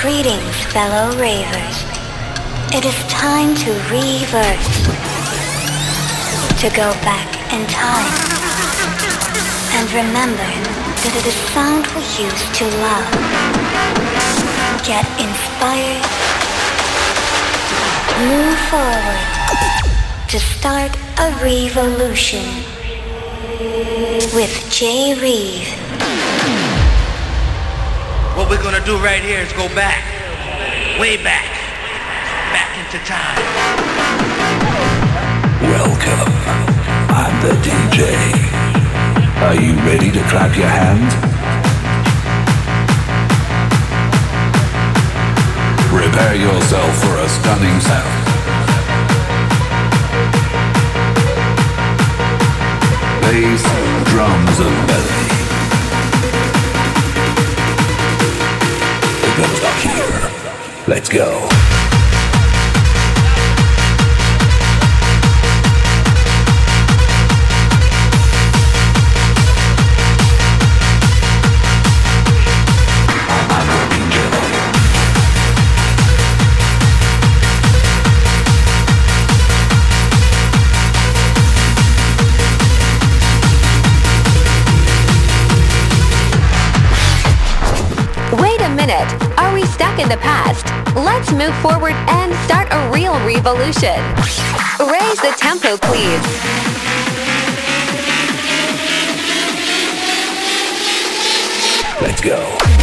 Greetings, fellow ravers. It is time to reverse. To go back in time. And remember that it is sound we used to love. Get inspired. Move forward. To start a revolution. With Jay Reeve. What we're gonna do right here is go back. Way back. Back into time. Welcome. I'm the DJ. Are you ready to clap your hands? Prepare yourself for a stunning sound. Bass, drums, and melody. Here. Let's go. Wait a minute. Stuck in the past? Let's move forward and start a real revolution. Raise the tempo, please. Let's go.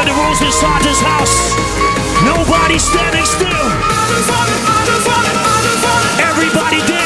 Remember the rules inside this house. Nobody standing still. Everybody dance.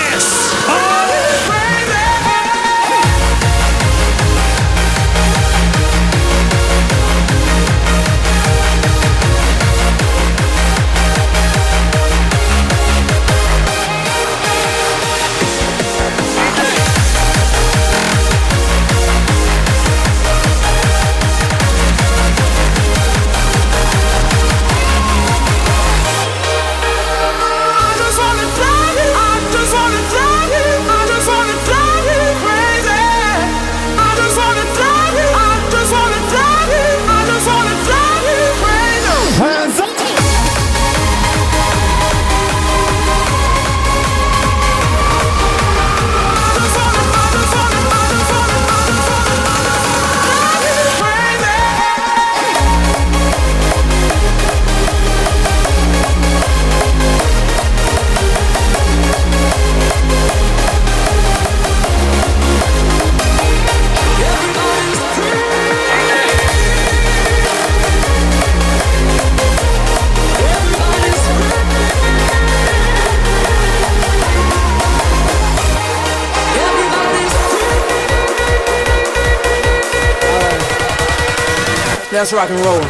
That's rock and roll.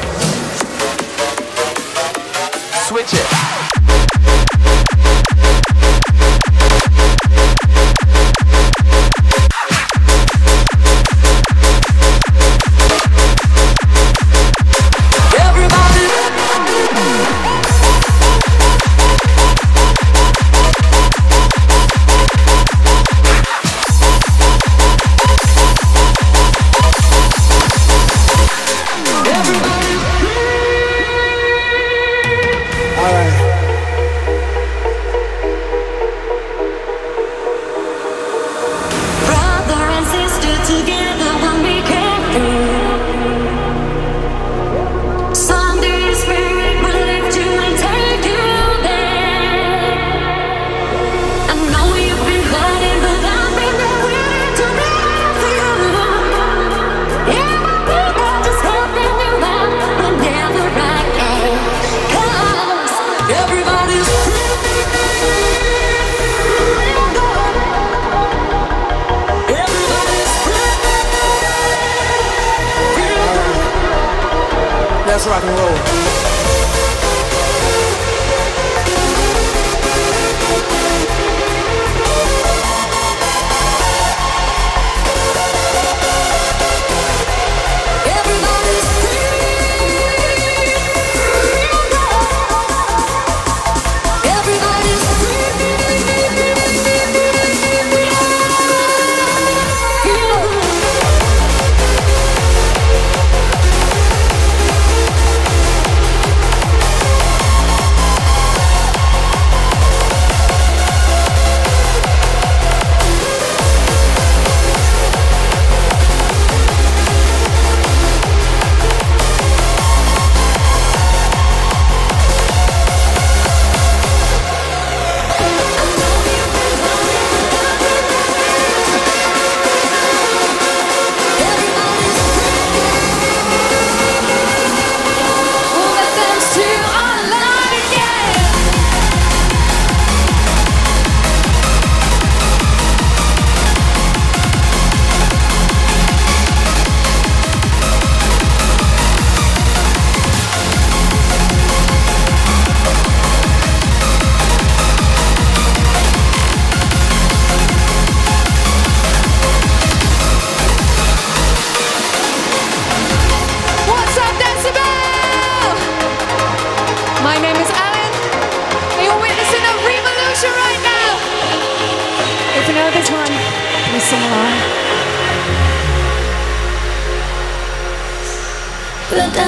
Switch it. rock and roll.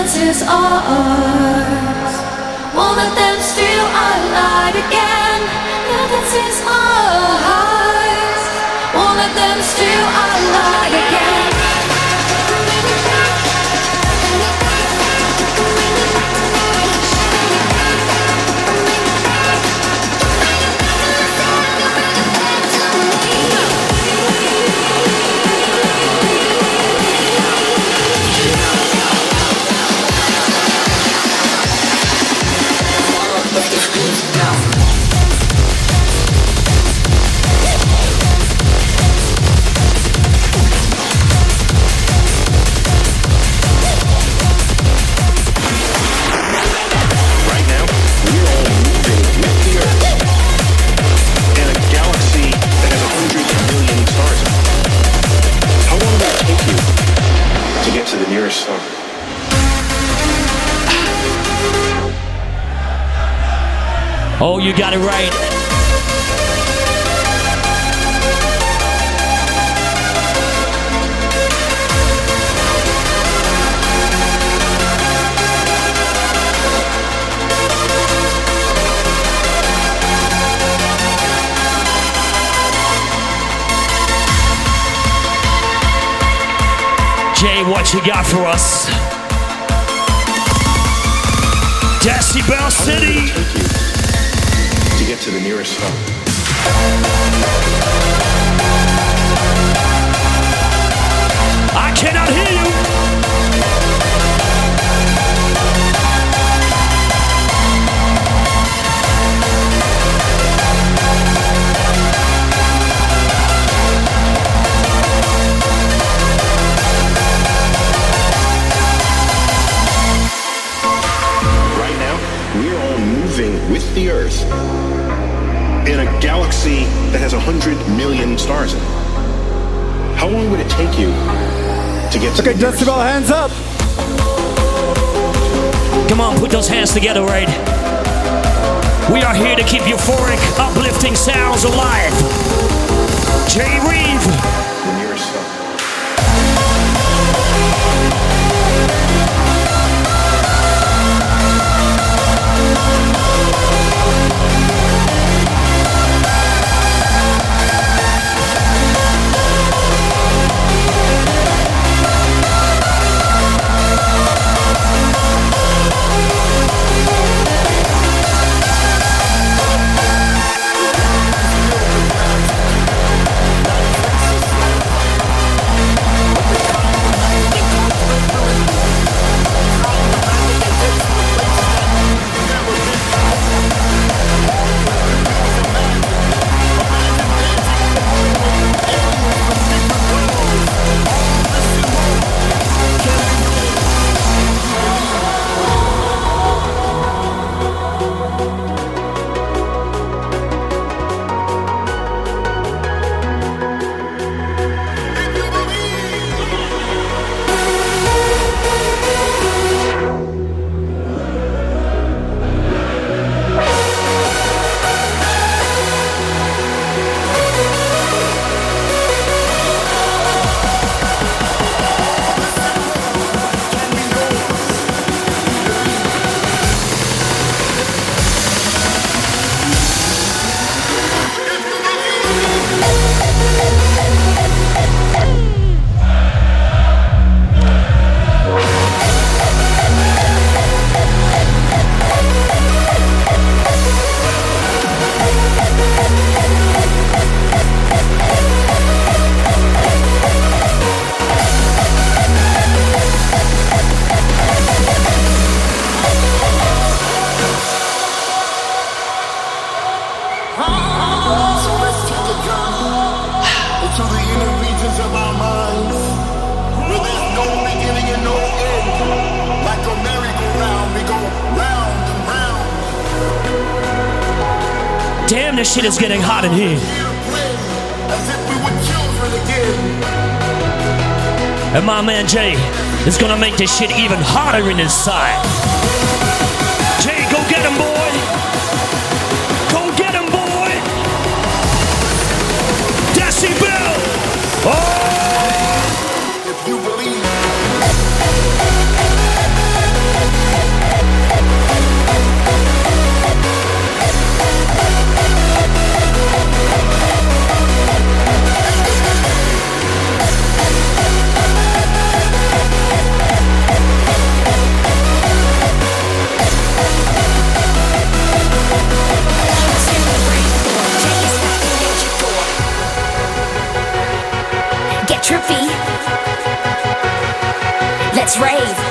chances are ours. Won't let them steal our light again. This is ours. Won't let them steal our light. Oh, you got it right. Jay, what you got for us? Decibel City! I cannot hear you. Right now, we are all moving with the earth in a galaxy that has 100 million stars in it? How long would it take you to get to Okay, Decibel, hands up. Come on, put those hands together, right? We are here to keep euphoric, uplifting sounds alive. Jay Reeve. shit is getting hot in here. And my man Jay is gonna make this shit even hotter in his side. rave.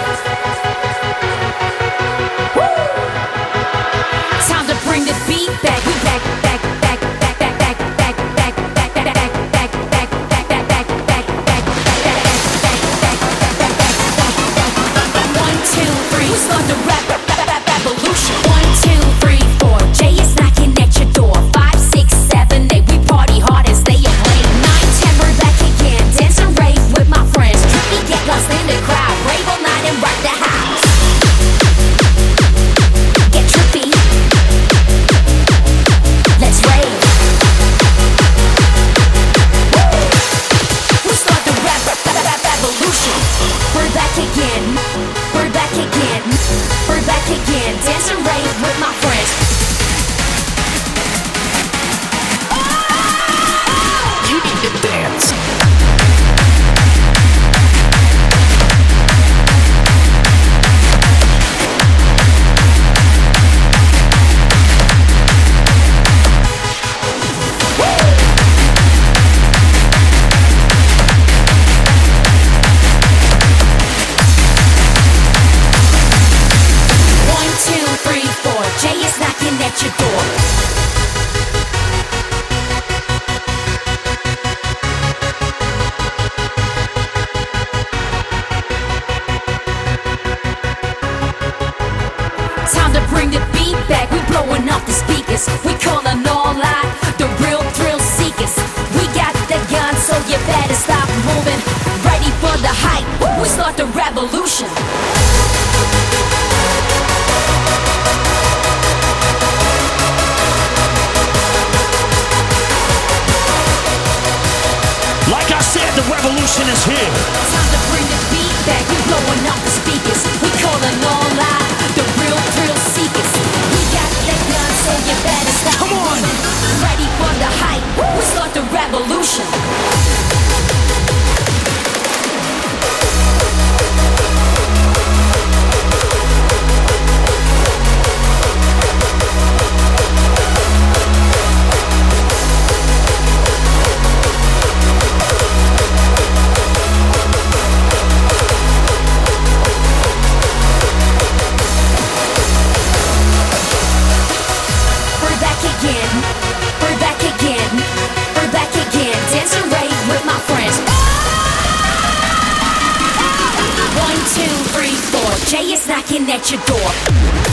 knocking at your door.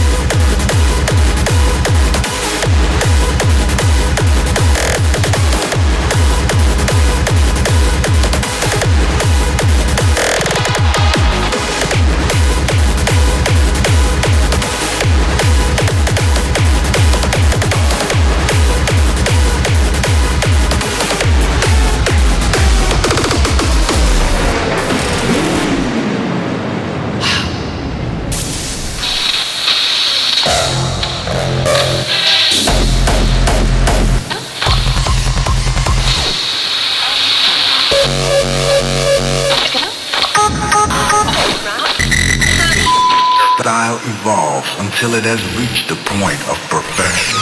until it has reached the point of perfection.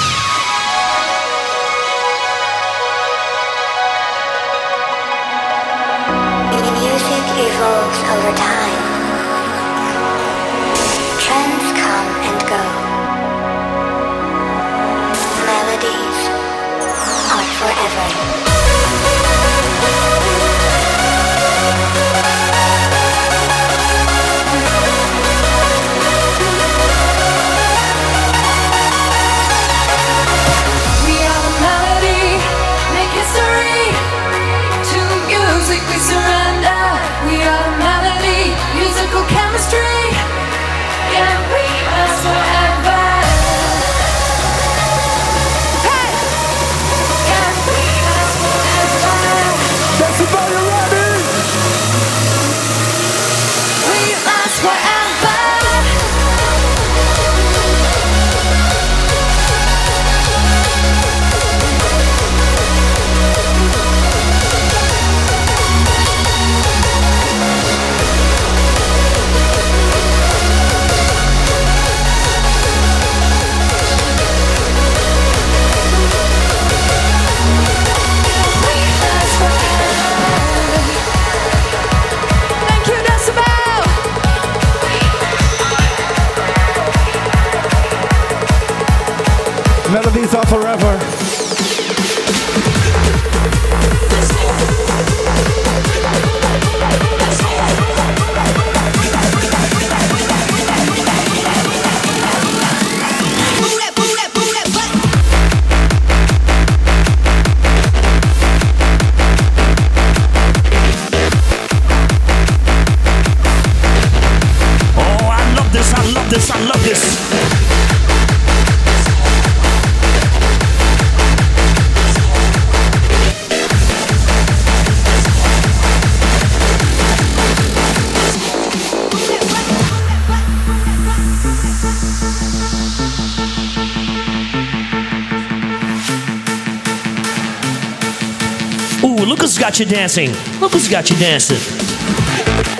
got you dancing. Look who's got you dancing.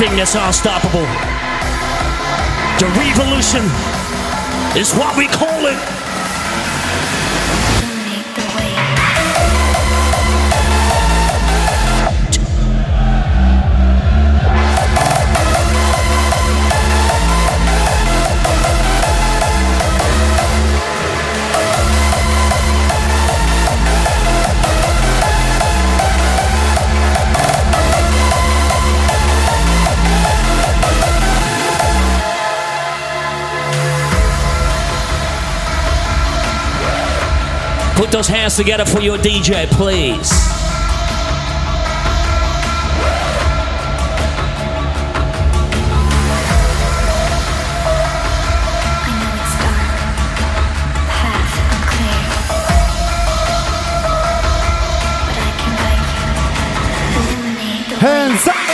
thing that's unstoppable. The revolution is what we call it. Put those hands together for your DJ, please. Hands up!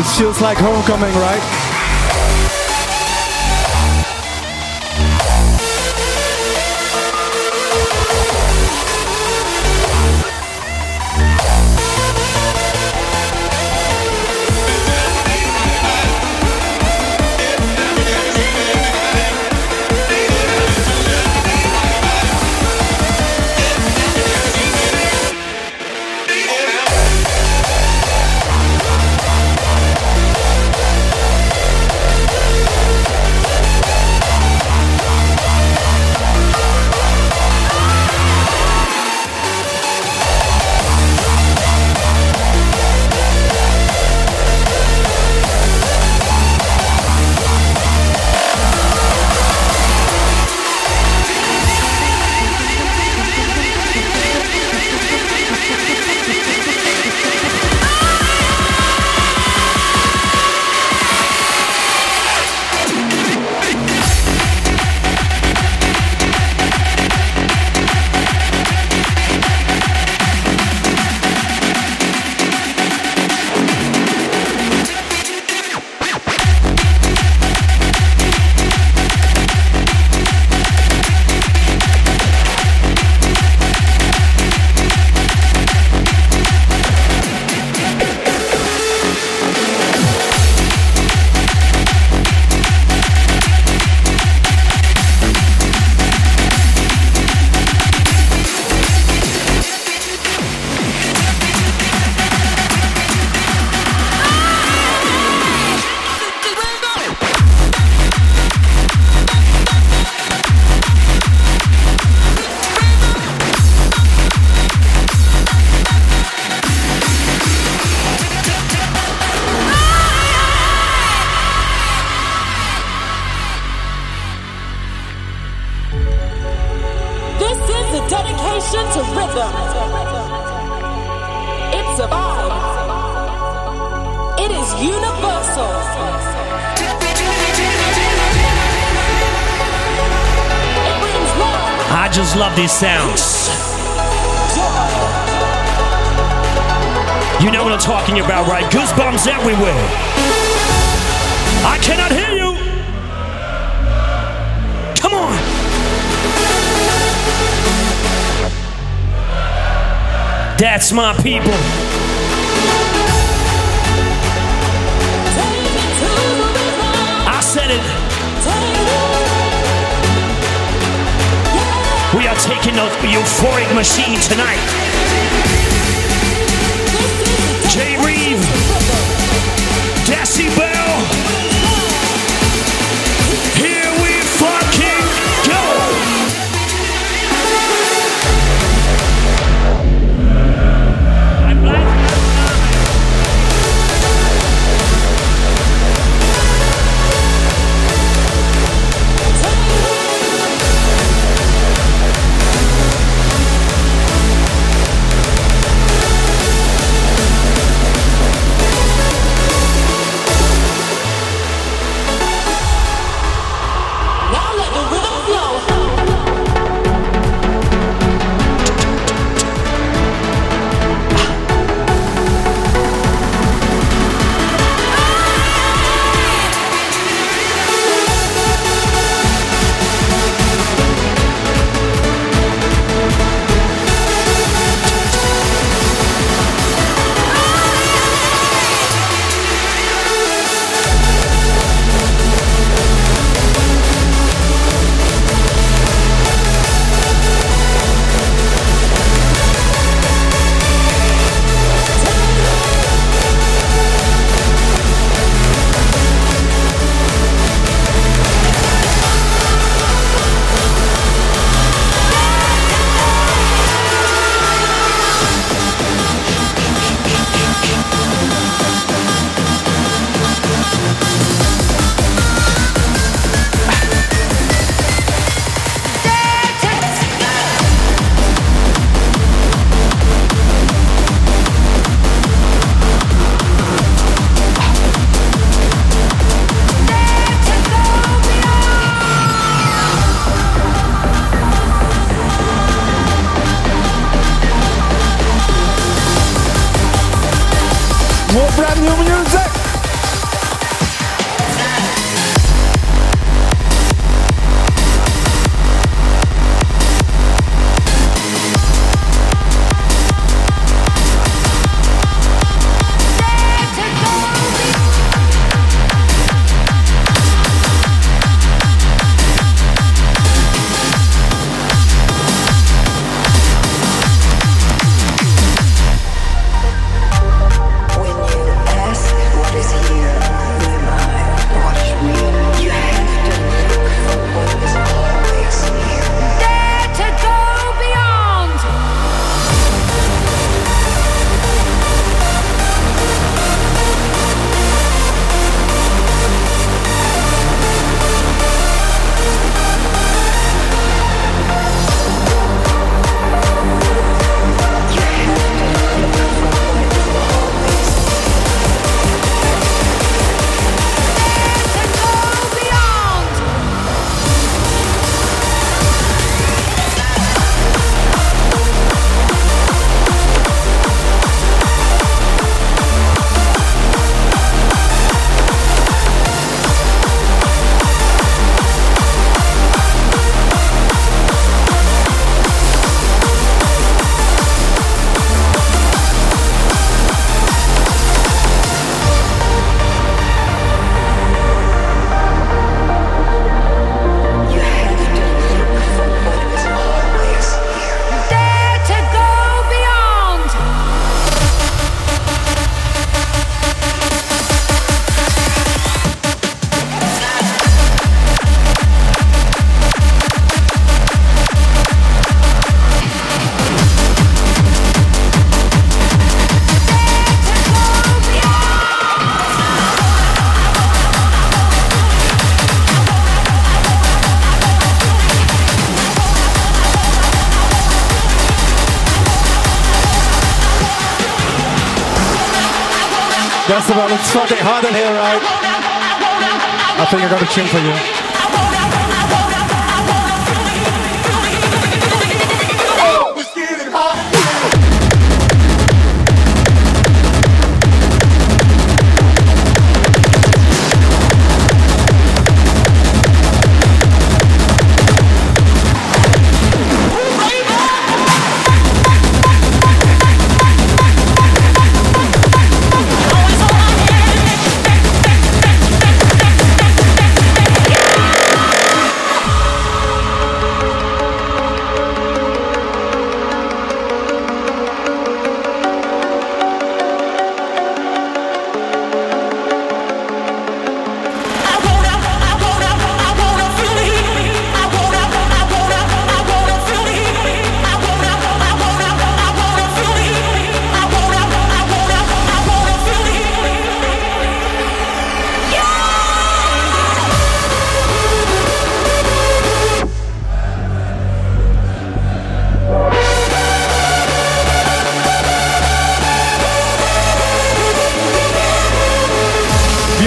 This feels like homecoming, right? These sounds. You know what I'm talking about, right? Goosebumps everywhere. I cannot hear you. Come on. That's my people. We are taking those euphoric machine tonight. Jay Reeve. Here That's about it's fucking hot in here, right? I think I got a tune for you.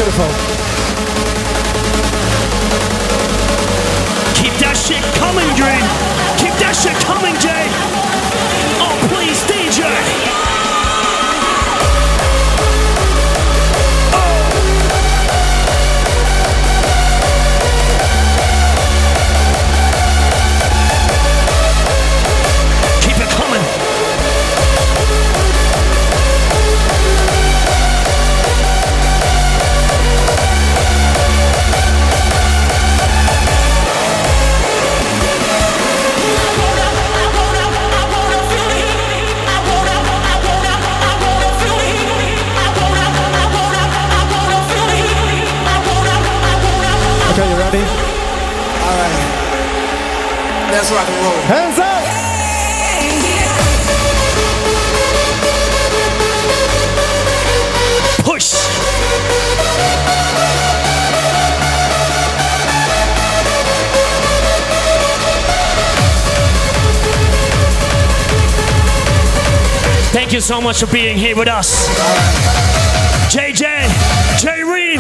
beautiful. Keep that shit coming, Dream. Keep that shit coming, Jay. Rock and roll. Hands up! Push. Thank you so much for being here with us. JJ, J Reed,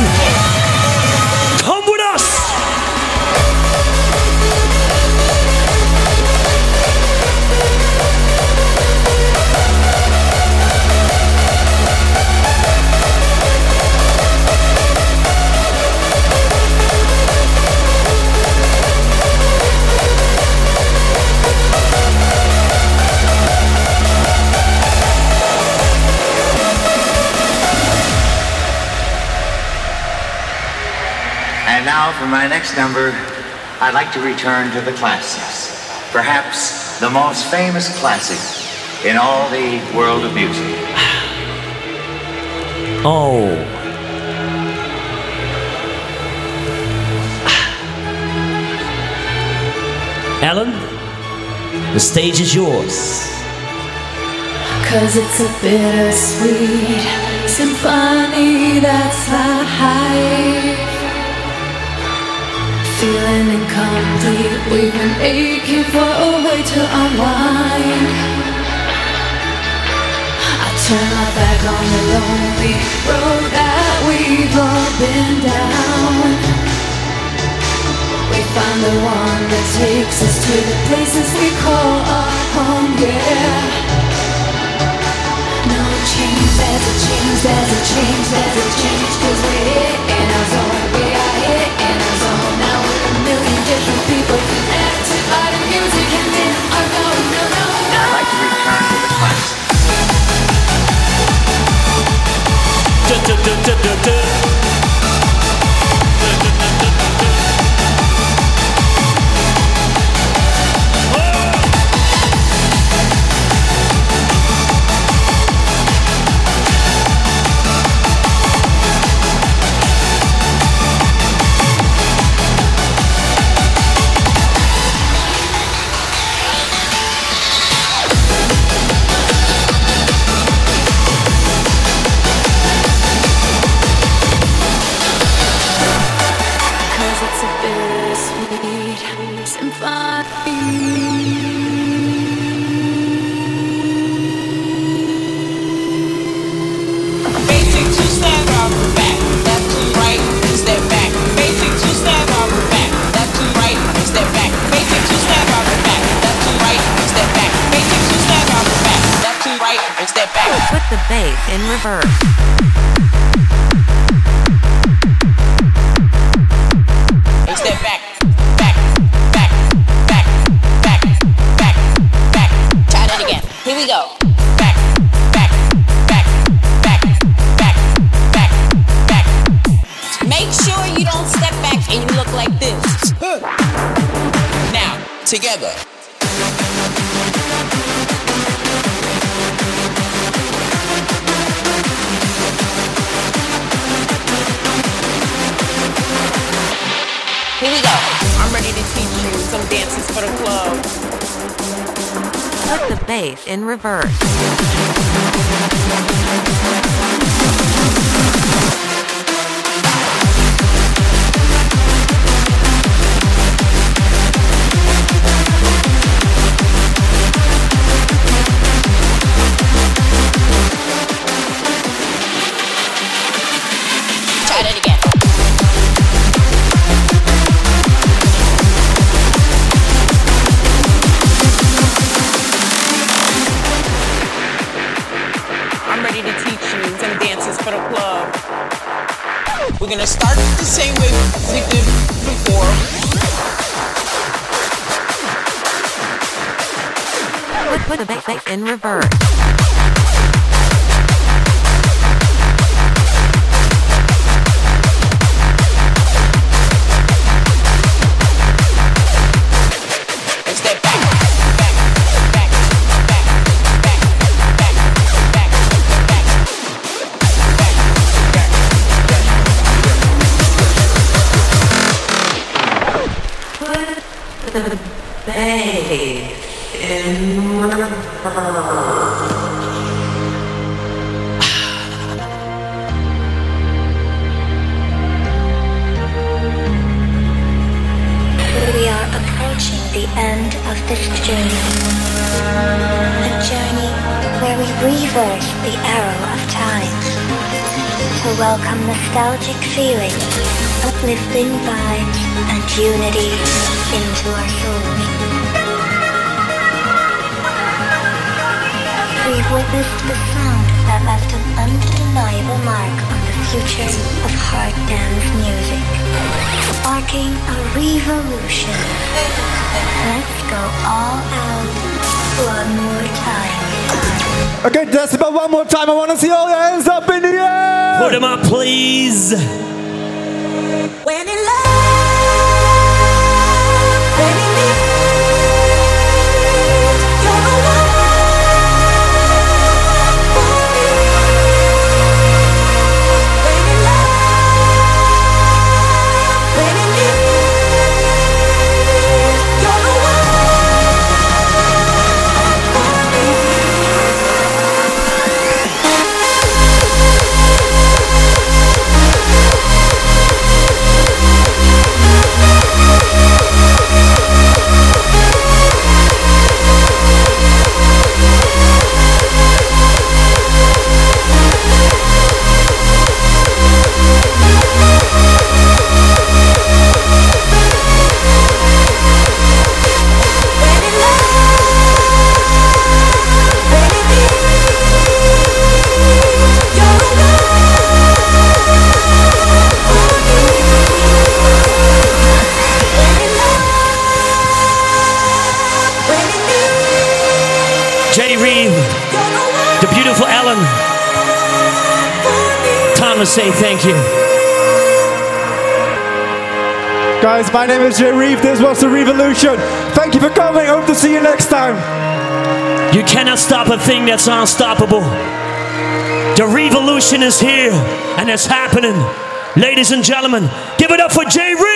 next number, I'd like to return to the classics. Perhaps the most famous classic in all the world of music. Oh. Ellen, the stage is yours. Cause it's a bittersweet symphony that's life. Feeling incomplete, we've been aching for a way to unwind. I turn my back on the lonely road that we've all been down. We find the one that takes us to the places we call our home, yeah. No change, there's a change, there's a change, there's a change Cause we're we go. Back, back, back, back, back, back, back. Make sure you don't step back and you look like this. Now, together. Here we go. I'm ready to teach you some dances for the club. Put the bass in reverse. in reverse. guys. My name is Jay Reeve. This was The Reevolution. Thank you for coming. Hope to see you next time. You cannot stop a thing that's unstoppable. The revolution is here and it's happening. Ladies and gentlemen, give it up for Jay Reeve.